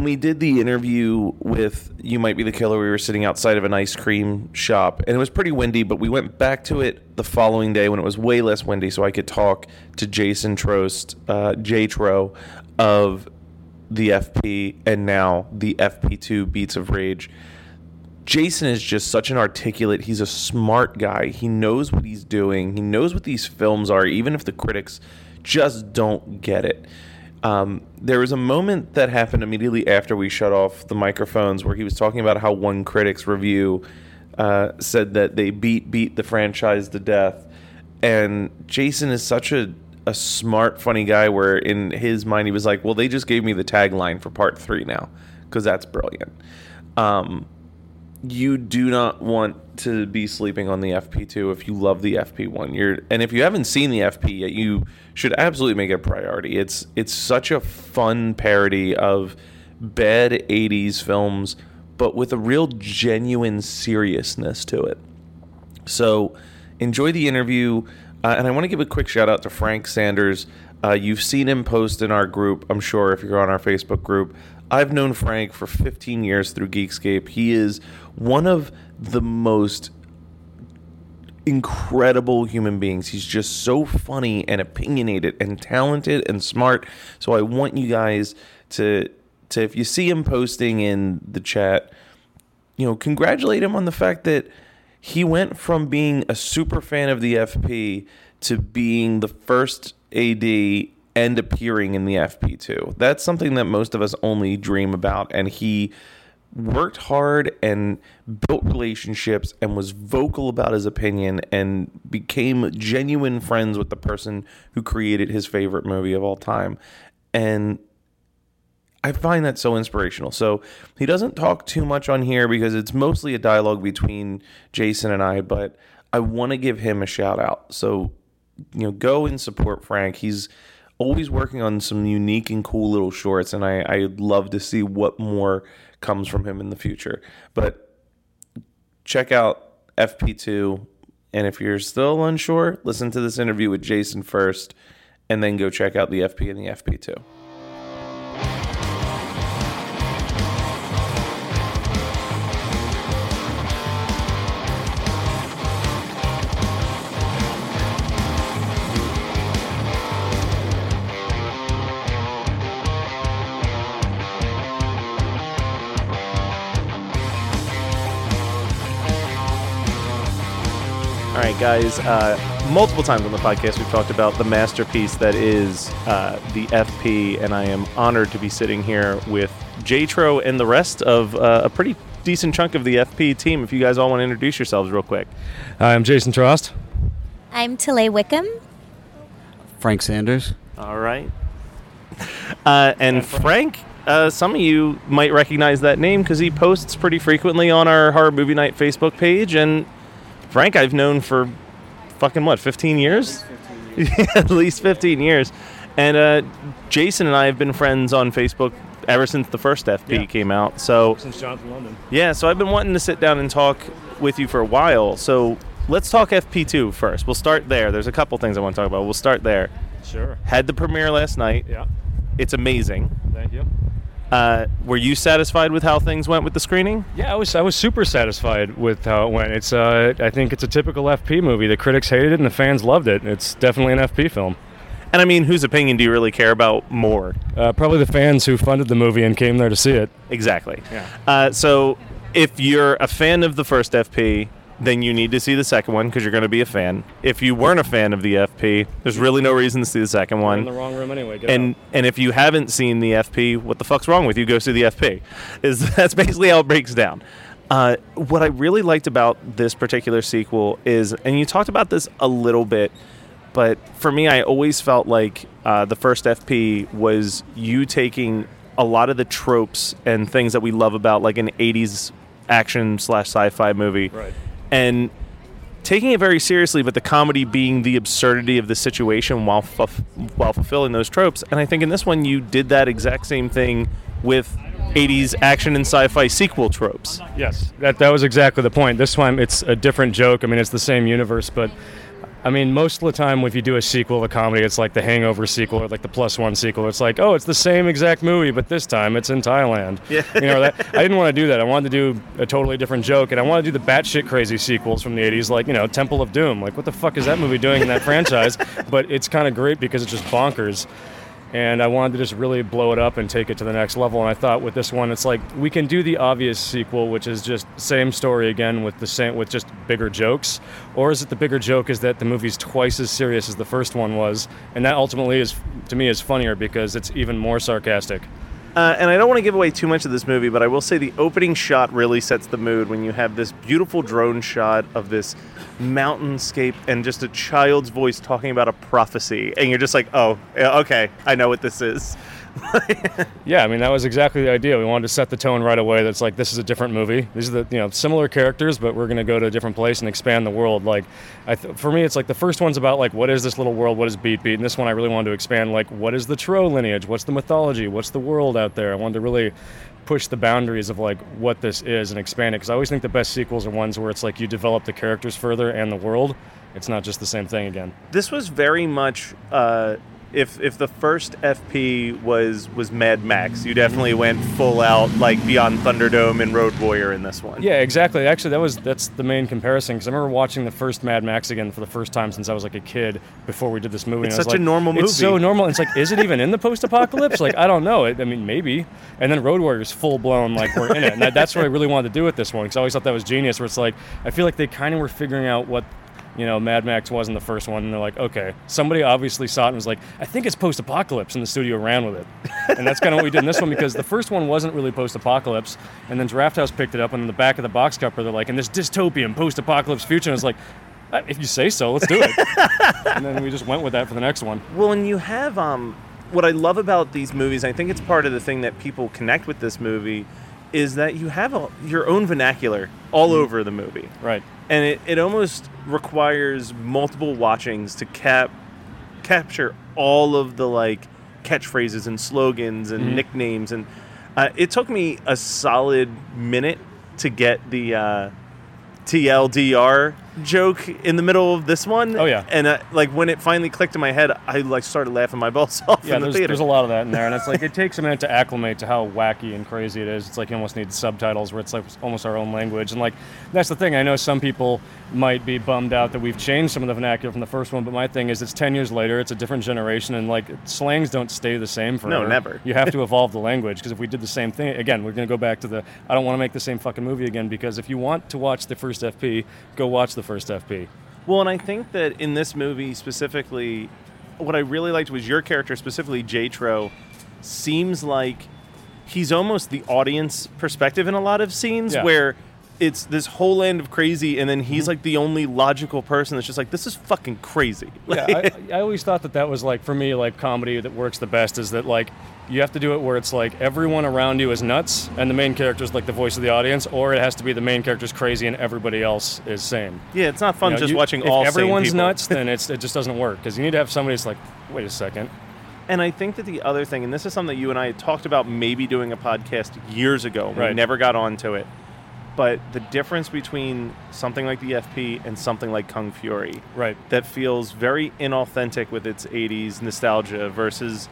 When we did the interview with You Might Be the Killer, we were sitting outside of an ice cream shop and it was pretty windy, but we went back to it the following day when it was way less windy so I could talk to Jason Trost, uh, J Tro of the FP and now the FP2 Beats of Rage. Jason is just such an articulate, he's a smart guy. He knows what he's doing, he knows what these films are, even if the critics just don't get it. Um, there was a moment that happened immediately after we shut off the microphones where he was talking about how one critic's review uh, said that they beat beat the franchise to death, and Jason is such a a smart, funny guy. Where in his mind he was like, "Well, they just gave me the tagline for part three now because that's brilliant." Um, you do not want to be sleeping on the FP2 if you love the FP1. You're and if you haven't seen the FP yet, you should absolutely make it a priority. It's it's such a fun parody of bad 80s films but with a real genuine seriousness to it. So, enjoy the interview uh, and I want to give a quick shout out to Frank Sanders. Uh, you've seen him post in our group, I'm sure, if you're on our Facebook group. I've known Frank for 15 years through Geekscape. He is one of the most incredible human beings. He's just so funny and opinionated and talented and smart. So I want you guys to to if you see him posting in the chat, you know, congratulate him on the fact that he went from being a super fan of the FP to being the first AD and appearing in the FP2. That's something that most of us only dream about and he worked hard and built relationships and was vocal about his opinion and became genuine friends with the person who created his favorite movie of all time. And I find that so inspirational. So he doesn't talk too much on here because it's mostly a dialogue between Jason and I, but I want to give him a shout out. So, you know, go and support Frank. He's always working on some unique and cool little shorts, and I, I'd love to see what more comes from him in the future. But check out FP2. And if you're still unsure, listen to this interview with Jason first, and then go check out the FP and the FP2. Guys. Uh, multiple times on the podcast, we've talked about the masterpiece that is uh, the FP, and I am honored to be sitting here with Jatro and the rest of uh, a pretty decent chunk of the FP team. If you guys all want to introduce yourselves real quick. Hi, I'm Jason Trost. I'm Tillay Wickham. Frank Sanders. All right. Uh, and Frank uh, some of you might recognize that name because he posts pretty frequently on our Horror Movie Night Facebook page. And Frank, I've known for fucking what, 15 years? At least 15 years. And uh, Jason and I have been friends on Facebook ever since the first FP Yeah. came out. So Since Jonathan London. yeah, so I've been wanting to sit down and talk with you for a while. So let's talk FP2 first. We'll start there. There's a couple things I want to talk about. We'll start there. Sure. Had the premiere last night. Yeah. It's amazing. Thank you. Uh, were you satisfied with how things went with the screening? Yeah, I was I was super satisfied with how it went. It's uh, I think it's a typical FP movie. The critics hated it and the fans loved it. It's definitely an FP film. And I mean, whose opinion do you really care about more? Uh, probably the fans who funded the movie and came there to see it. Exactly. Yeah. Uh, so if you're a fan of the first FP, then you need to see the second one because you're going to be a fan. If you weren't a fan of the FP, there's really no reason to see the second We're in the wrong room anyway. Get and out. and if you haven't seen the FP, what the fuck's wrong with you? Go see the FP. Is that's basically how it breaks down. Uh, what I really liked about this particular sequel is, and you talked about this a little bit, but for me, I always felt like uh, the first FP was you taking a lot of the tropes and things that we love about like an '80s action slash sci-fi movie, Right. And taking it very seriously, but the comedy being the absurdity of the situation while fu- while fulfilling those tropes. And I think in this one, you did that exact same thing with 80s action and sci-fi sequel tropes. Yes, that that was exactly the point. This time it's a different joke. I mean, it's the same universe, but I mean, most of the time if you do a sequel of a comedy, it's like the Hangover sequel or like the Plus One sequel. It's like, oh, it's the same exact movie, but this time it's in Thailand. Yeah. You know, that, I didn't want to do that. I wanted to do a totally different joke, and I wanted to do the batshit crazy sequels from the '80s, like you know, Temple of Doom. Like, what the fuck is that movie doing in that franchise? But it's kind of great because it's just bonkers and I wanted to just really blow it up and take it to the next level. And I thought with this one, it's like we can do the obvious sequel, which is just same story again with the same with just bigger jokes, or is it the bigger joke is that the movie's twice as serious as the first one was, and that ultimately is to me is funnier because it's even more sarcastic. Uh, and I don't want to give away too much of this movie, but I will say the opening shot really sets the mood when you have this beautiful drone shot of this mountainscape and just a child's voice talking about a prophecy, and you're just like, oh, okay, I know what this is. Yeah, I mean that was exactly the idea. We wanted to set the tone right away. That's like this is a different movie. These are the you know similar characters, but we're gonna go to a different place and expand the world. Like, th- for me, it's like the first one's about like what is this little world? What is Beat Beat? And this one I really wanted to expand like what is the Tro lineage? What's the mythology? What's the world out there? I wanted to really push the boundaries of like what this is and expand it because I always think the best sequels are ones where it's like you develop the characters further and the world. It's not just the same thing again. this was very much uh, if if the first FP was was Mad Max, you definitely went full out like beyond Thunderdome and Road Warrior in this one. Yeah, exactly. Actually, that was that's the main comparison because I remember watching the first Mad Max again for the first time since I was like a kid before we did this movie. It's and I was such a like, normal It's so normal. It's like, is it even in the post-apocalypse? like, I don't know. It, I mean, maybe. And then Road Warrior is full blown like we're in it, and that, that's what I really wanted to do with this one because I always thought that was genius. Where it's like I feel like they kind of were figuring out what. You know, Mad Max wasn't the first one, and they're like, okay, somebody obviously saw it and was like, I think it's post apocalypse, and the studio ran with it. And that's kind of what we did in this one because the first one wasn't really post apocalypse, and then Drafthouse picked it up, and in the back of the box cover, they're like, in this dystopian post apocalypse future, and it's like, "Uh, if you say so, let's do it. and then we just went with that for the next one. Well, and you have um, what I love about these movies. I think it's part of the thing that people connect with this movie is that you have a, your own vernacular all over the movie, Right. and it, it almost requires multiple watchings to cap capture all of the like catchphrases and slogans and nicknames. And uh, it took me a solid minute to get the uh, TLDR joke in the middle of this one. Oh, yeah. and uh, like when it finally clicked in my head, I like started laughing my balls off Yeah, in the there's, theater. there's a lot of that in there, and it's like it takes a minute to acclimate to how wacky and crazy it is. It's like you almost need subtitles where it's like almost our own language, and like that's the thing. I know some people might be bummed out that we've changed some of the vernacular from the first one, but my thing is it's ten years later, it's a different generation, and like slangs don't stay the same forever. No, never. You have to evolve the language because if we did the same thing again, we're going to go back to the I don't want to make the same fucking movie again because if you want to watch the first FP, go watch the first FP. Well, and I think that in this movie specifically, what I really liked was your character, specifically Jatro, seems like he's almost the audience perspective in a lot of scenes Yeah. where it's this whole land of crazy, and then he's mm-hmm. like the only logical person that's just like, this is fucking crazy. yeah, I, I always thought that that was like for me like comedy that works the best is that like you have to do it where it's like everyone around you is nuts and the main character is like the voice of the audience, or it has to be the main character's crazy and everybody else is sane. Yeah, it's not fun You know, just you- watching if all everyone's people. nuts, then it's, it just doesn't work because you need to have somebody that's like, wait a second. And I think that the other thing, and this is something that you and I had talked about maybe doing a podcast years ago, we Right. never got onto it. But the difference between something like the FP and something like Kung Fury, Right. that feels very inauthentic with its 80s nostalgia versus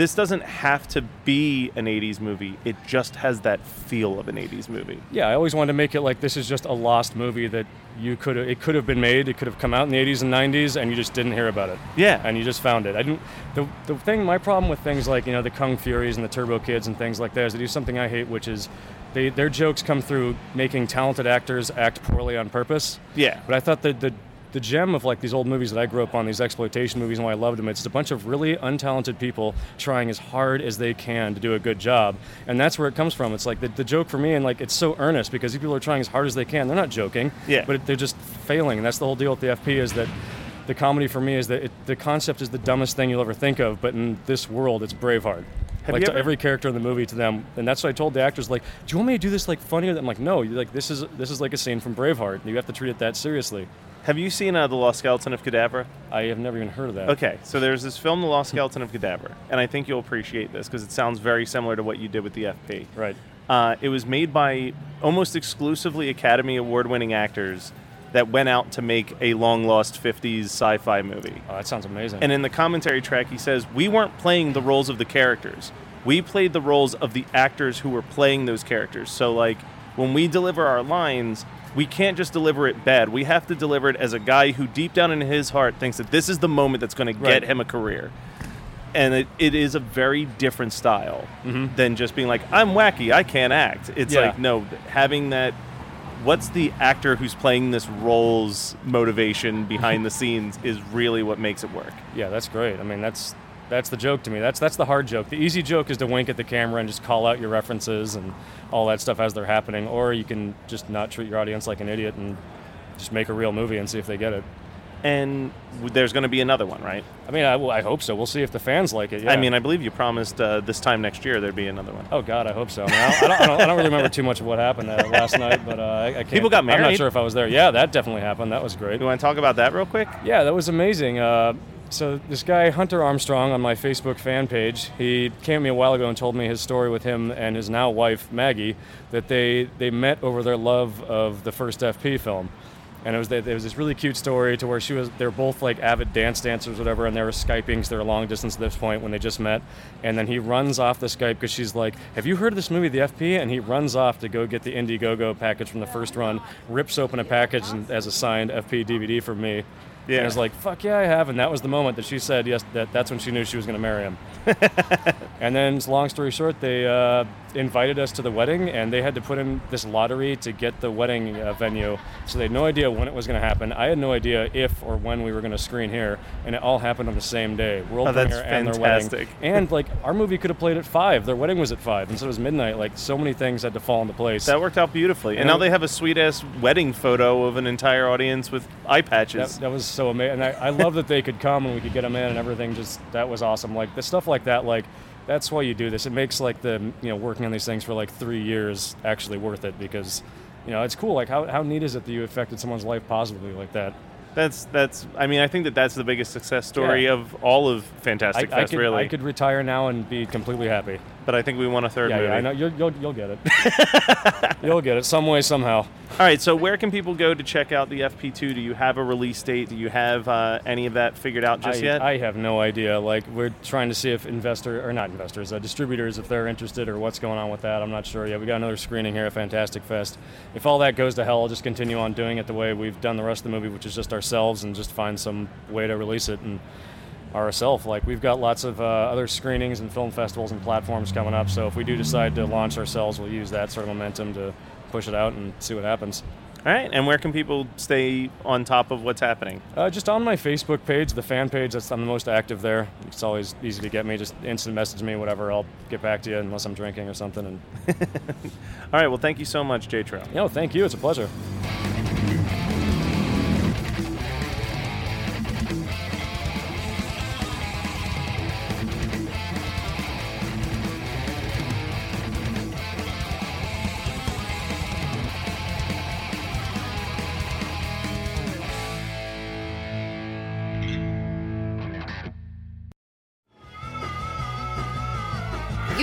this doesn't have to be an 80s movie. It just has that feel of an 80s movie. Yeah, I always wanted to make it like this is just a lost movie that you could it could have been made. It could have come out in the 80s and 90s, and you just didn't hear about it. Yeah. and you just found it. I didn't. The the thing, my problem with things like you know the Kung Furies and the Turbo Kids and things like that is they do something I hate, which is they their jokes come through making talented actors act poorly on purpose. Yeah. But I thought that the the gem of like these old movies that I grew up on, these exploitation movies, and why I loved them, it's a bunch of really untalented people trying as hard as they can to do a good job, and that's where it comes from. It's like the, the joke for me, and like it's so earnest because these people are trying as hard as they can. They're not joking, Yeah. but they're just failing, and that's the whole deal with the FP is that. The comedy for me is that it, the concept is the dumbest thing you'll ever think of, but in this world, it's Braveheart. Have like to ever- every character in the movie to them, and that's what I told the actors. Like, do you want me to do this like funnier? I'm like, no. You're like, this is this is like a scene from Braveheart. You have to treat it that seriously. Have you seen uh, The Lost Skeleton of Cadavra? I have never even heard of that. Okay, so there's this film, The Lost Skeleton of Cadavra, and I think you'll appreciate this because it sounds very similar to what you did with the FP. Right. Uh, it was made by almost exclusively Academy Award winning actors that went out to make a long lost 50s sci fi movie. Oh, that sounds amazing. And in the commentary track, he says, We weren't playing the roles of the characters. We played the roles of the actors who were playing those characters. So, like, when we deliver our lines, we can't just deliver it bad. We have to deliver it as a guy who, deep down in his heart, thinks that this is the moment that's going to get Right. him a career. And it, it is a very different style mm-hmm. than just being like, I'm wacky, I can't act. It's Yeah. like, no, having that. What's the actor who's playing this role's motivation behind the scenes is really what makes it work. yeah, that's great. I mean, that's that's the joke to me. That's that's the hard joke. The easy joke is to wink at the camera and just call out your references and all that stuff as they're happening, or you can just not treat your audience like an idiot and just make a real movie and see if they get it. and there's going to be another one, right? I mean, I, I hope so. We'll see if the fans like it. Yeah. I mean, I believe you promised uh, this time next year there'd be another one. Oh God, I hope so. I, mean, I, don't, I, don't, don't, really remember too much of what happened uh, last night, but uh, I, I can't, People got married. I'm not sure if I was there. Yeah, that definitely happened. That was great. You want to talk about that real quick? Yeah, that was amazing. So this guy Hunter Armstrong on my Facebook fan page, he came to me a while ago and told me his story with him and his now wife Maggie, that they they met over their love of the first FP film. And it was there was this really cute story to where she was they're both like avid dance dancers, whatever, and they were skyping, so they're long distance at this point when they just met. And then he runs off the Skype because she's like, "Have you heard of this movie, The FP?" And he runs off to go get the Indiegogo package from the first run, rips open a package and, as a signed FP DVD for me. Yeah. And I was like, fuck yeah, I have. And that was the moment that she said, yes, that, that's when she knew she was going to marry him. and then, long story short, they uh, invited us to the wedding and they had to put in this lottery to get the wedding uh, venue. So they had no idea when it was going to happen. I had no idea if or when we were going to screen here. And it all happened on the same day world Oh, premiere and their wedding. And, like, our movie could have played at 5. Their wedding was at 5. And so it was midnight. Like, so many things had to fall into place. That worked out beautifully. And Yeah. now they have a sweet ass wedding photo of an entire audience with eye patches. That, that was so amazing. And I, I love that they could come and we could get them in and everything. Just that was awesome. Like the stuff like that. Like that's why you do this. It makes like the you know working on these things for like three years actually worth it because you know it's cool. Like how how neat is it that you affected someone's life positively like that? That's that's. I mean, I think that that's the biggest success story Yeah. of all of Fantastic I Fest, could really. I could retire now and be completely happy. But I think we want a third Yeah, movie. yeah, I know you'll, you'll you'll get it. you'll get it some way somehow. All right, so where can people go to check out the FP2? Do you have a release date? Do you have uh, any of that figured out just I, yet? I have no idea. Like we're trying to see if investor or not investors, uh, distributors, if they're interested or what's going on with that. I'm not sure yet. We got another screening here at Fantastic Fest. If all that goes to hell, I'll just continue on doing it the way we've done the rest of the movie, which is just ourselves and just find some way to release it and ourselves. Like we've got lots of uh, other screenings and film festivals and platforms coming up. So if we do decide to launch ourselves, we'll use that sort of momentum to push it out and see what happens. All right, and where can people stay on top of what's happening? Uh, just on my Facebook page, the fan page. That's I'm the most active there. It's always easy to get me. Just instant message me, whatever. I'll get back to you unless I'm drinking or something. And All right, well, thank you so much, J Trail. know, thank you. It's a pleasure.